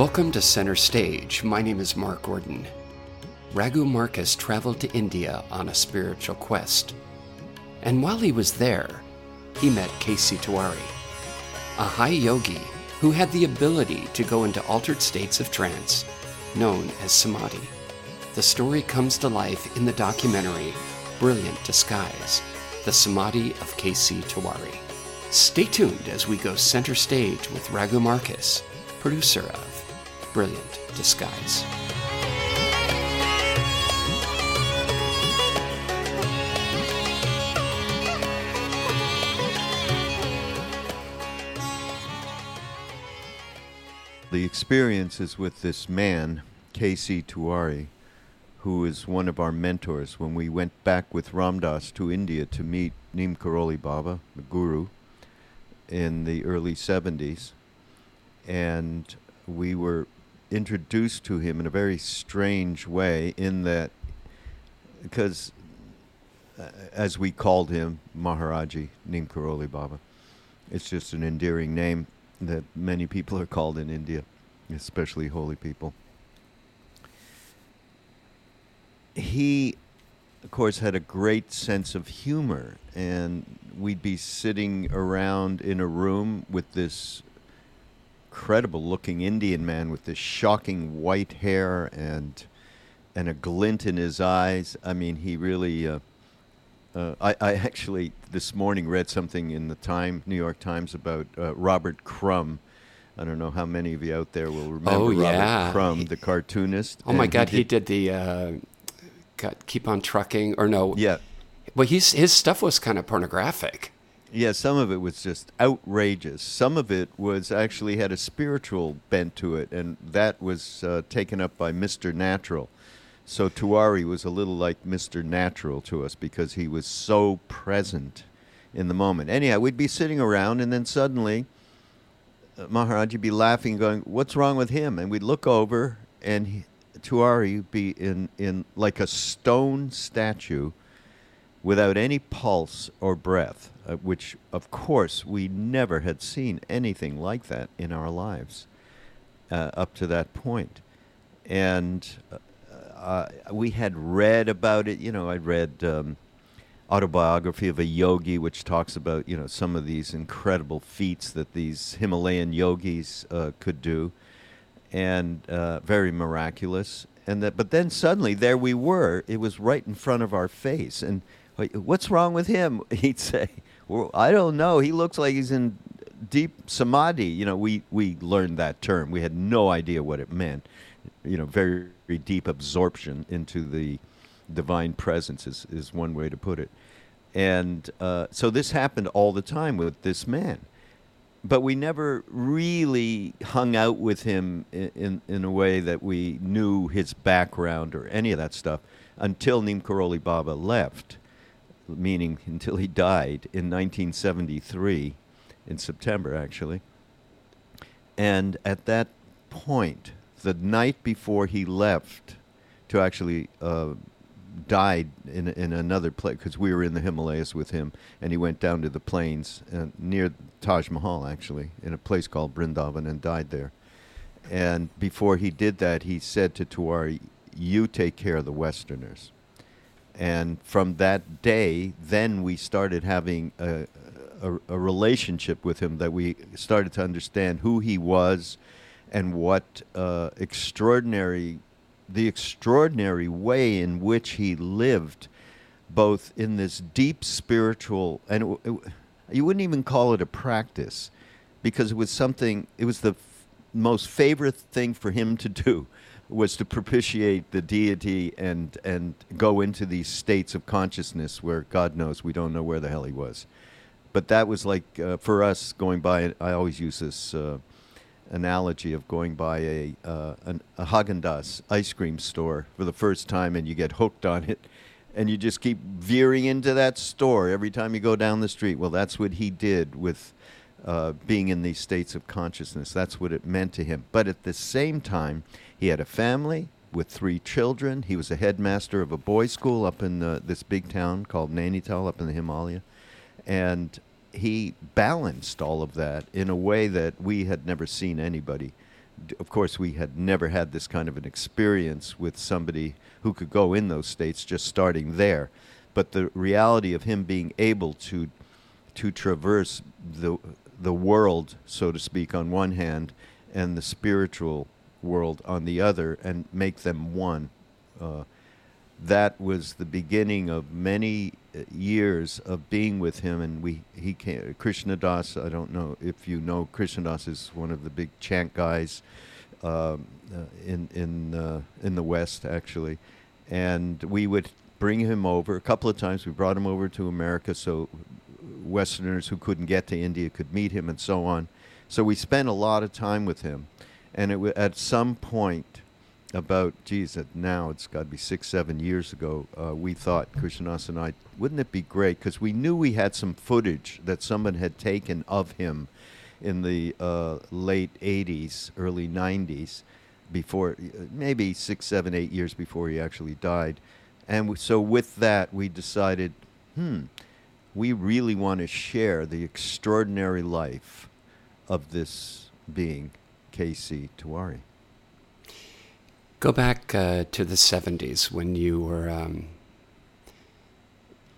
Welcome to Center Stage. My name is Mark Gordon. Raghu Marcus traveled to India on a spiritual quest. And while he was there, he met K.C. Tiwari, a high yogi who had the ability to go into altered states of trance known as samadhi. The story comes to life in the documentary Brilliant Disguise The Samadhi of K.C. Tiwari. Stay tuned as we go center stage with Raghu Marcus, producer of Brilliant Disguise. The experiences with this man, K.C. Tiwari, who is one of our mentors when we went back with Ram Dass to India to meet Neem Karoli Baba, the guru, in the early 70s. And we were introduced to him in a very strange way, in that, because uh, as we called him, Maharaji Neem Karoli Baba, it's just an endearing name that many people are called in India, especially holy people. He, of course, had a great sense of humor, and we'd be sitting around in a room with this incredible looking Indian man with this shocking white hair and and a glint in his eyes. I mean, he really. Uh, uh, I, I, actually this morning read something in the Time, New York Times, about uh, Robert Crumb. I don't know how many of you out there will remember oh, Robert yeah. Crumb, the cartoonist. Oh my God, he did- did, the uh, got, Keep on Trucking, or no? Yeah, Well, he's, his stuff was kind of pornographic. Yeah. Some of it was just outrageous. Some of it was actually had a spiritual bent to it, and that was uh, taken up by Mister Natural. So Tiwari was a little like Mr. Natural to us because he was so present in the moment. Anyhow, we'd be sitting around, and then suddenly uh, Maharaj would be laughing, going, "What's wrong with him?" And we'd look over, and he, Tiwari would be in in like a stone statue, without any pulse or breath. Uh, which, of course, we never had seen anything like that in our lives uh, up to that point. and. Uh, uh, we had read about it. You know, I'd read um, autobiography of a yogi, which talks about you know some of these incredible feats that these Himalayan yogis uh, could do, and uh, very miraculous. And that, but then suddenly there we were. It was right in front of our face. And what's wrong with him? He'd say, "Well, I don't know. He looks like he's in deep samadhi." You know, we we learned that term. We had no idea what it meant you know, very, very deep absorption into the divine presence is, is one way to put it. And uh, so this happened all the time with this man. But we never really hung out with him in, in, in a way that we knew his background or any of that stuff until Neem Karoli Baba left, meaning until he died in 1973, in September actually. And at that point, the night before he left to actually uh, died in in another place because we were in the Himalayas with him, and he went down to the plains uh, near Taj Mahal actually in a place called Brindavan and died there. And before he did that, he said to Tiwari, "You take care of the Westerners." And from that day, then we started having a, a, a relationship with him that we started to understand who he was and what uh, extraordinary, the extraordinary way in which he lived, both in this deep spiritual, and it, it, you wouldn't even call it a practice, because it was something. It was the f- most favorite thing for him to do, was to propitiate the deity and and go into these states of consciousness where God knows we don't know where the hell he was, but that was like uh, for us going by. I always use this. Uh, analogy of going by a uh, an, a Haagen-Dazs ice cream store for the first time and you get hooked on it and you just keep veering into that store every time you go down the street. Well, that's what he did with uh, being in these states of consciousness. That's what it meant to him. But at the same time, he had a family with three children. He was a headmaster of a boys' school up in the, this big town called Nainital up in the Himalaya. And he balanced all of that in a way that we had never seen anybody of course, we had never had this kind of an experience with somebody who could go in those states just starting there. But the reality of him being able to to traverse the the world, so to speak, on one hand, and the spiritual world on the other, and make them one. Uh, that was the beginning of many uh, years of being with him, and we he came. Krishna Das, I don't know if you know Krishna Das is one of the big chant guys um, uh, in in uh, in the West actually, and we would bring him over a couple of times. We brought him over to America so Westerners who couldn't get to India could meet him and so on. So we spent a lot of time with him, and it w- at some point about geez now it's got to be six seven years ago uh, we thought Krishna Das and i wouldn't it be great? Because we knew we had some footage that someone had taken of him in the uh, late 80s early 90s before maybe six seven eight years before he actually died. And w- so with that we decided hmm we really want to share the extraordinary life of this being K.C. Tiwari. Go back uh, to the 70s when you were. Um,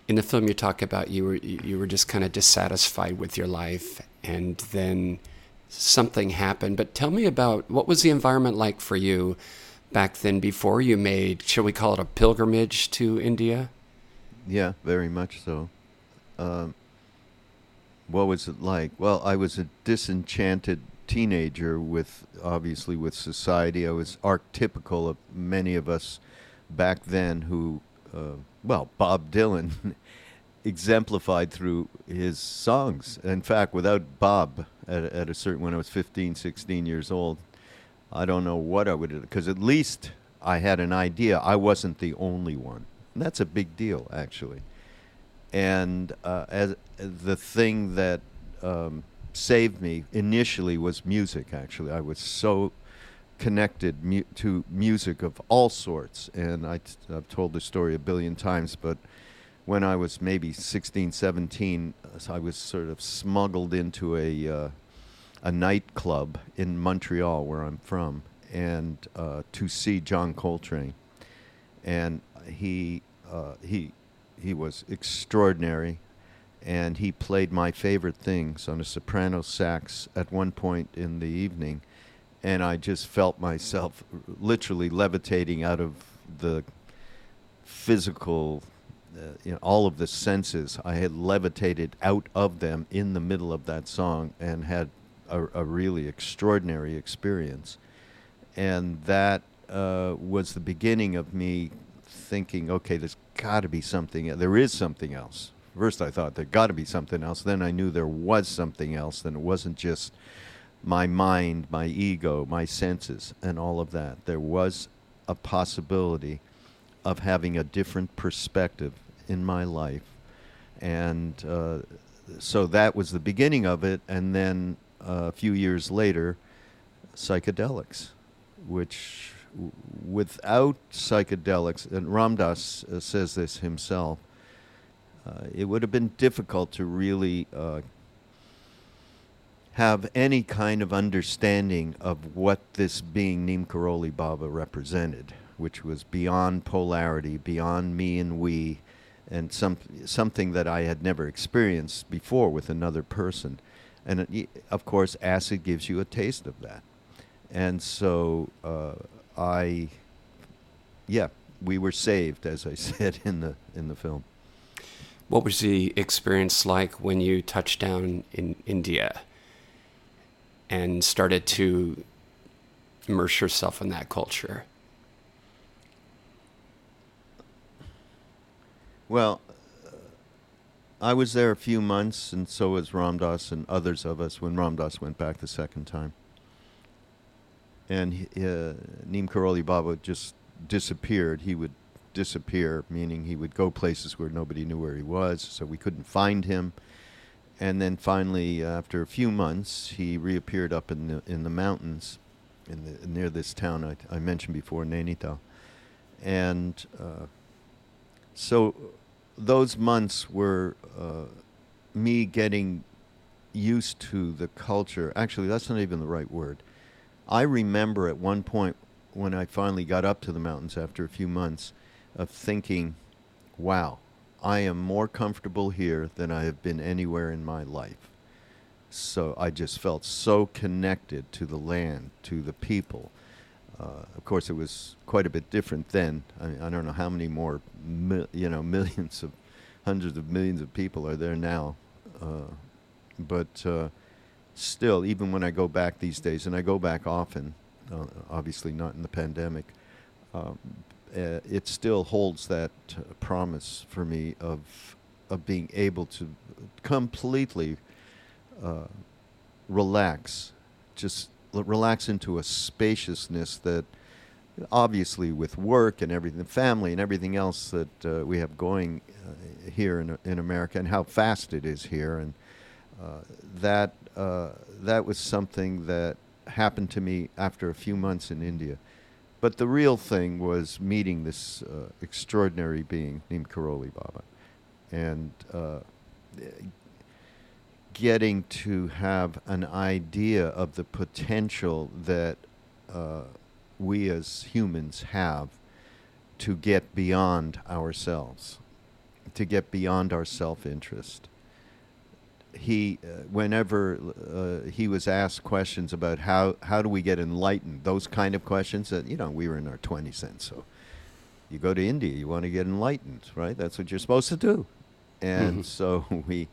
in the film, you talk about you were you were just kind of dissatisfied with your life, and then something happened. But tell me about what was the environment like for you back then before you made, shall we call it a pilgrimage to India? Yeah, very much so. Um, what was it like? Well, I was a disenchanted teenager with obviously with society. I was archetypical of many of us back then who, uh, well, Bob Dylan exemplified through his songs. In fact, without Bob at, at a certain when I was 15, 16 years old, I don't know what I would do because at least I had an idea I wasn't the only one. And that's a big deal, actually. And uh, as the thing that um, saved me initially was music. Actually, I was so connected mu- to music of all sorts, and I t- I've told this story a billion times, but when I was maybe 16, 17, uh, I was sort of smuggled into a uh, a nightclub in Montreal, where I'm from, and uh, to see John Coltrane, and he uh, he he was extraordinary and he played my favorite things on a soprano sax at one point in the evening and i just felt myself literally levitating out of the physical uh, you know, all of the senses. I had levitated out of them in the middle of that song and had a, a really extraordinary experience. And that uh, was the beginning of me thinking okay there's got to be something there is something else First, I thought there got to be something else. Then I knew there was something else. Then it wasn't just my mind, my ego, my senses, and all of that. There was a possibility of having a different perspective in my life. And uh, so that was the beginning of it. And then uh, a few years later, psychedelics, which without psychedelics, and Ram Dass uh, says this himself, uh, it would have been difficult to really uh, have any kind of understanding of what this being Neem Karoli Baba represented, which was beyond polarity, beyond me and we, and some something that I had never experienced before with another person. And of course, acid gives you a taste of that. And so uh, I, yeah, we were saved, as I said in the in the film. What was the experience like when you touched down in India and started to immerse yourself in that culture? Well, I was there a few months, and so was Ram Dass and others of us when Ram Dass went back the second time. And uh, Neem Karoli Baba just disappeared. He would disappear, meaning he would go places where nobody knew where he was, so we couldn't find him. And then finally, after a few months, he reappeared up in the in the mountains, in the, near this town I, I mentioned before, Nainital. And uh, so, those months were uh, me getting used to the culture. Actually, that's not even the right word. I remember at one point when I finally got up to the mountains after a few months of thinking, wow, I am more comfortable here than I have been anywhere in my life. So I just felt so connected to the land, to the people. Uh, of course, it was quite a bit different then. I, mean, I don't know how many more, mi- you know, millions of, hundreds of millions of people are there now. Uh, but uh, still, even when I go back these days, and I go back often, uh, obviously not in the pandemic, um, uh, it still holds that uh, promise for me of of being able to completely uh, relax, just relax into a spaciousness that obviously with work and everything, family and everything else that uh, we have going uh, here in, in America and how fast it is here. And that, uh, that was something that happened to me after a few months in India. But the real thing was meeting this uh, extraordinary being Neem Karoli Baba. And uh, getting to have an idea of the potential that uh, we as humans have to get beyond ourselves, to get beyond our self interest. He, uh, whenever uh, he was asked questions about how, how do we get enlightened, those kind of questions that, you know, we were in our 20s then, so you go to India, you want to get enlightened, right? That's what you're supposed to do. And Mhm. so we,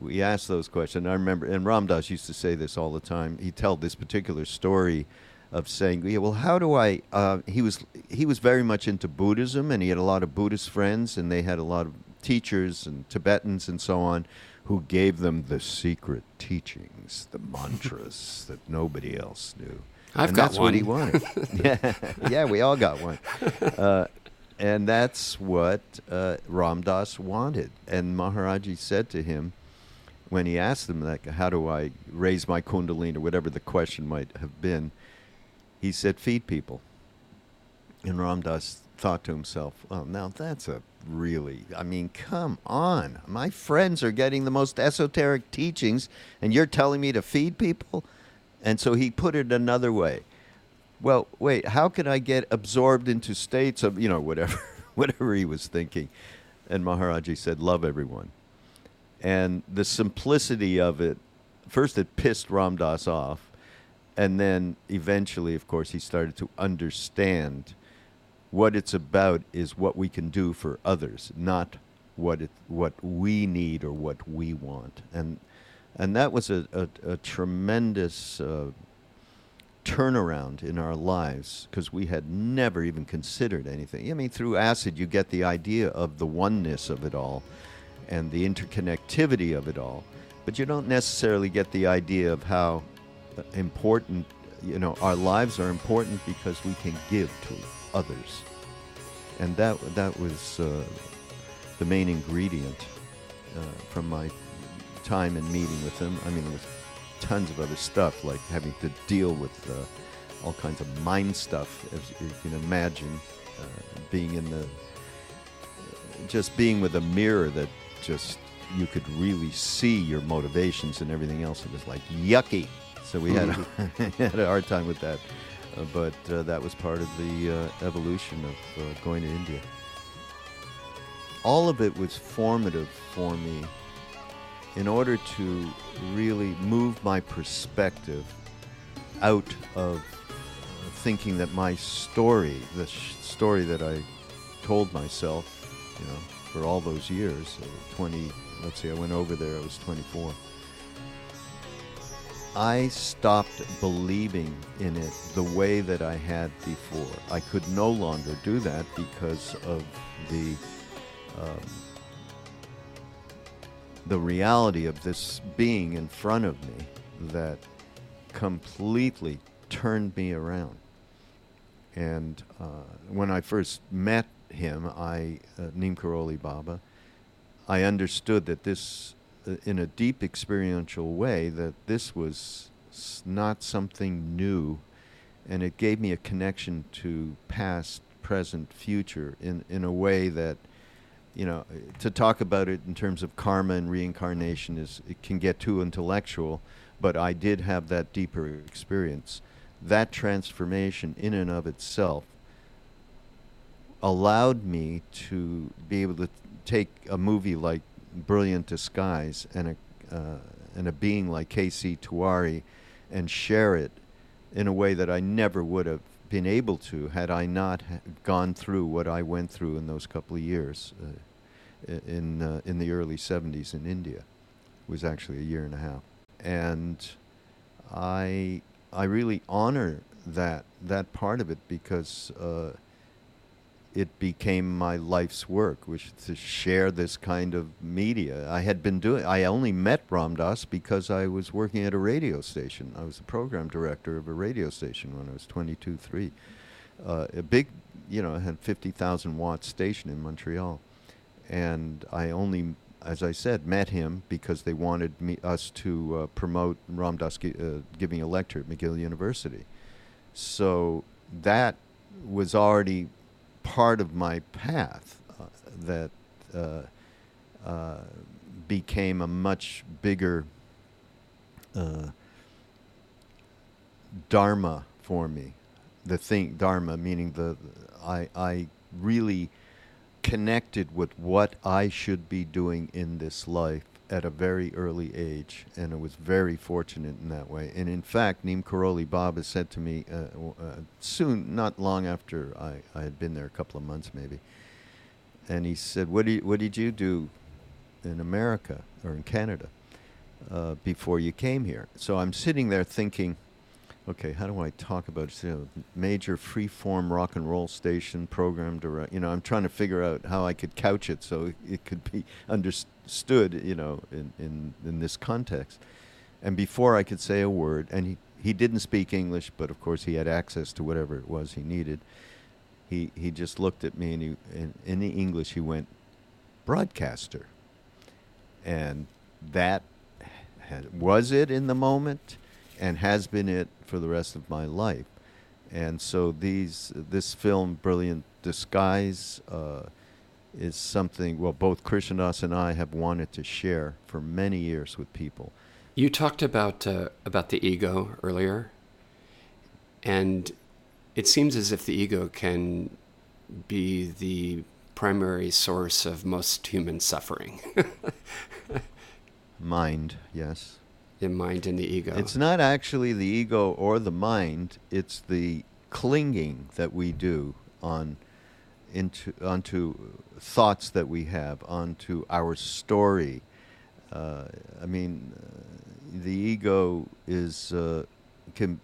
we asked those questions. I remember, and Ram Dass used to say this all the time. He told this particular story of saying, "Yeah, well, how do I?" Uh, he was he was very much into Buddhism, and he had a lot of Buddhist friends, and they had a lot of teachers and Tibetans and so on, who gave them the secret teachings, the mantras that nobody else knew. I've and got that's what he one. wanted. yeah, yeah, we all got one. Uh, and that's what uh, Ram Dass wanted. And Maharaji said to him, when he asked him, like, how do I raise my kundalini, or whatever the question might have been, he said, feed people. And Ram Dass thought to himself, well, now that's a really, I mean, come on. My friends are getting the most esoteric teachings, and you're telling me to feed people? And so he put it another way. Well, wait, how can I get absorbed into states of, you know, whatever, whatever he was thinking? And Maharaji said, love everyone. And the simplicity of it, first it pissed Ram Dass off, and then eventually, of course, he started to understand what it's about is what we can do for others, not what it, what we need or what we want. And and that was a, a, a tremendous uh, turnaround in our lives because we had never even considered anything. I mean, through acid, you get the idea of the oneness of it all and the interconnectivity of it all, but you don't necessarily get the idea of how uh, important, you know, our lives are important because we can give to others. And that, that was uh, the main ingredient uh, from my time and meeting with him. I mean, there was tons of other stuff, like having to deal with uh, all kinds of mind stuff, as you can imagine, uh, being in the just being with a mirror that just you could really see your motivations and everything else. It was like yucky. So we had had a hard time with that, but uh, that was part of the uh, evolution of uh, going to India. All of it was formative for me in order to really move my perspective out of uh, thinking that my story, the sh- story that I told myself, you know, for all those years, uh, 20, let's see, I went over there, I was 24. I stopped believing in it the way that I had before. I could no longer do that because of the um, the reality of this being in front of me that completely turned me around. And uh, when I first met him, I, uh, Neem Karoli Baba, I understood that this, in a deep experiential way, that this was not something new, and it gave me a connection to past, present, future in, in a way that you know, to talk about it in terms of karma and reincarnation is it can get too intellectual, but I did have that deeper experience. That transformation in and of itself allowed me to be able to take a movie like Brilliant Disguise and a uh, and a being like K.C. Tiwari and share it in a way that I never would have been able to had I not gone through what I went through in those couple of years uh, in uh, in the early 70s in India. It was actually a year and a half, and I I really honor that that part of it because uh, it became my life's work, which is to share this kind of media. I had been doing. I only met Ram Dass because I was working at a radio station. I was the program director of a radio station when I was 22, 3. Uh, a big, you know, had 50,000 watt station in Montreal, and I only, as I said, met him because they wanted me us to uh, promote Ram Dass gi- uh, giving a lecture at McGill University. So that was already part of my path uh, that uh, uh, became a much bigger uh, dharma for me. The thing dharma meaning the I I really connected with what I should be doing in this life at a very early age, and I was very fortunate in that way. And in fact, Neem Karoli Baba said to me uh, uh, soon, not long after I, I had been there, a couple of months maybe, and he said, "What, you, what did you do in America or in Canada uh, before you came here?" So I'm sitting there thinking, okay, how do I talk about it? You know, major free-form rock and roll station program direct? You know, I'm trying to figure out how I could couch it so it could be understood, you know, in, in, in this context. And before I could say a word, and he, he didn't speak English, but of course he had access to whatever it was he needed. He, he just looked at me and he, in, in the English he went, broadcaster. And that had, was it in the moment and has been it for the rest of my life. And so these this film, Brilliant Disguise, uh, is something well both Krishna Das and I have wanted to share for many years with people. You talked about uh, about the ego earlier, and it seems as if the ego can be the primary source of most human suffering. Mind, yes. the mind and the ego. It's not actually the ego or the mind, it's the clinging that we do on into onto thoughts that we have, onto our story. Uh, I mean, uh, the ego is uh, can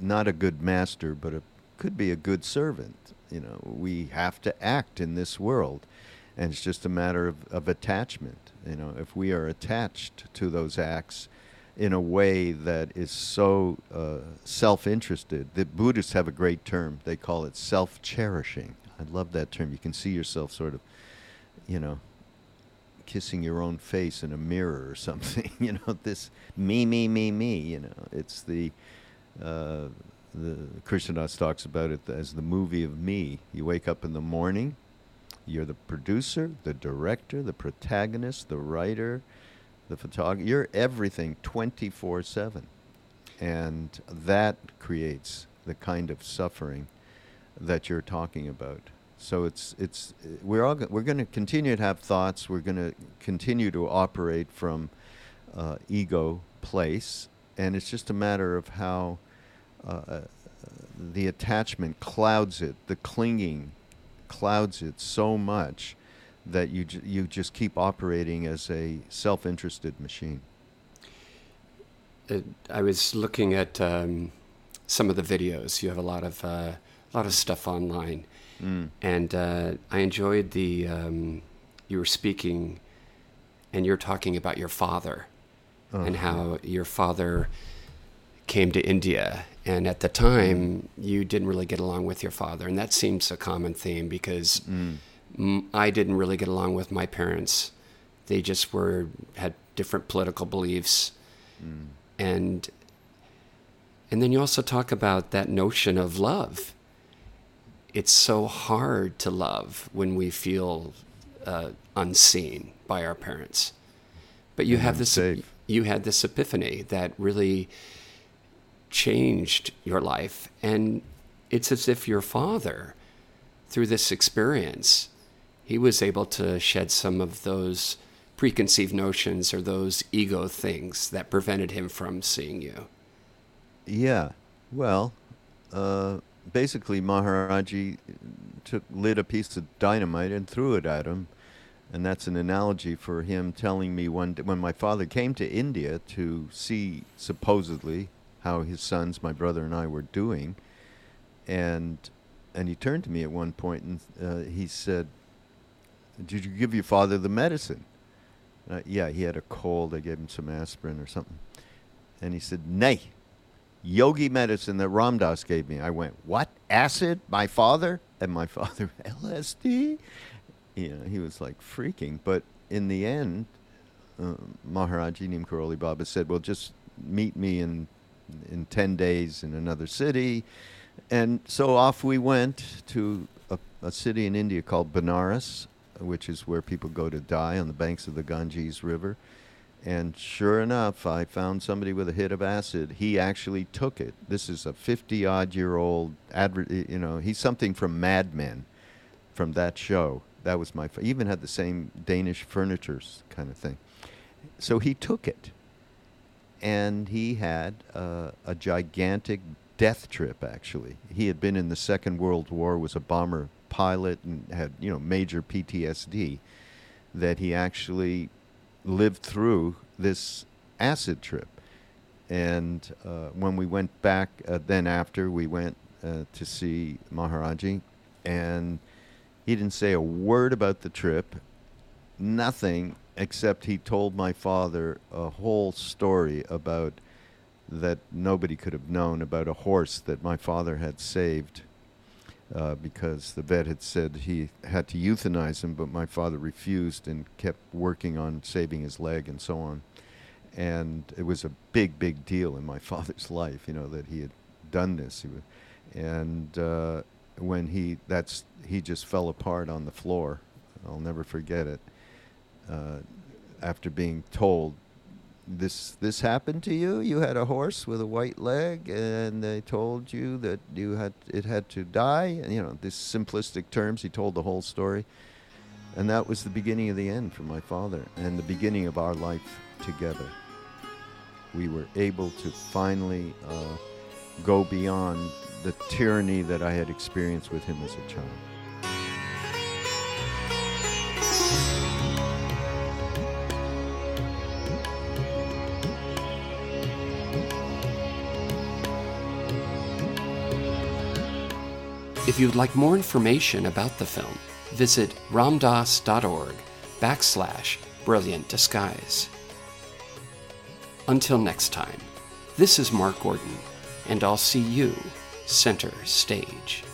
not a good master, but could be a good servant. You know, we have to act in this world, and it's just a matter of, of attachment. You know, if we are attached to those acts in a way that is so uh, self-interested, the Buddhists have a great term. They call it self-cherishing. I love that term. You can see yourself sort of, you know, kissing your own face in a mirror or something. you know, this me, me, me, me. You know, it's the uh, the Krishna Das talks about it as the movie of me. You wake up in the morning, you're the producer, the director, the protagonist, the writer, the photographer. You're everything 24 7. And that creates the kind of suffering that you're talking about. So it's it's we're all we're going to continue to have thoughts. We're going to continue to operate from uh, ego place, and it's just a matter of how uh, uh, the attachment clouds it, the clinging clouds it so much that you you just keep operating as a self-interested machine. Uh, I was looking at um, some of the videos. You have a lot of uh, a lot of stuff online, Mm. and uh, I enjoyed the um, you were speaking, and you're talking about your father, and Uh-huh. how your father came to India, and at the time you didn't really get along with your father, and that seems a common theme because Mm. I didn't really get along with my parents. They just were had different political beliefs, Mm. and and then you also talk about that notion of love. It's so hard to love when we feel uh, unseen by our parents. But you have this unsafe. you had this epiphany that really changed your life. And it's as if your father, through this experience, he was able to shed some of those preconceived notions or those ego things that prevented him from seeing you. Yeah. Well, uh, basically, Maharaji took lit a piece of dynamite and threw it at him, and that's an analogy for him telling me one when my father came to India to see supposedly how his sons, my brother and I, were doing, and and he turned to me at one point and uh, he said, "Did you give your father the medicine?" Uh, yeah, he had a cold. I gave him some aspirin or something, and he said, "Nay." Yogi medicine that Ram Dass gave me. I went, What? Acid? My father? And my father, LSD? You know, he was like freaking. But in the end, uh, Maharaji Neem Karoli Baba said, Well, just meet me in in 10 days in another city. And so off we went to a, a, city in India called Benares, which is where people go to die on the banks of the Ganges River. And sure enough, I found somebody with a hit of acid. He actually took it. This is a 50 odd year old, adver- you know, he's something from Mad Men from that show. That was my, he even had the same Danish furniture kind of thing. So he took it and he had uh, a gigantic death trip. Actually, he had been in the Second World War, was a bomber pilot, and had you know major PTSD. That he actually lived through this acid trip, and uh, when we went back, uh, then after we went uh, to see Maharaji, and he didn't say a word about the trip, nothing except he told my father a whole story about that nobody could have known about a horse that my father had saved uh, because the vet had said he had to euthanize him, but my father refused and kept working on saving his leg and so on. And it was a big, big deal in my father's life, you know, that he had done this. and uh, when he that's he just fell apart on the floor. I'll never forget it uh, after being told this this happened to you? You had a horse with a white leg and they told you that you had it had to die? And you know this simplistic terms he told the whole story. And that was the beginning of the end for my father and the beginning of our life together. We were able to finally uh, go beyond the tyranny that i had experienced with him as a child If you'd like more information about the film, visit ramdas.org backslash brilliant disguise. Until next time, this is Mark Gordon, and I'll see you center stage.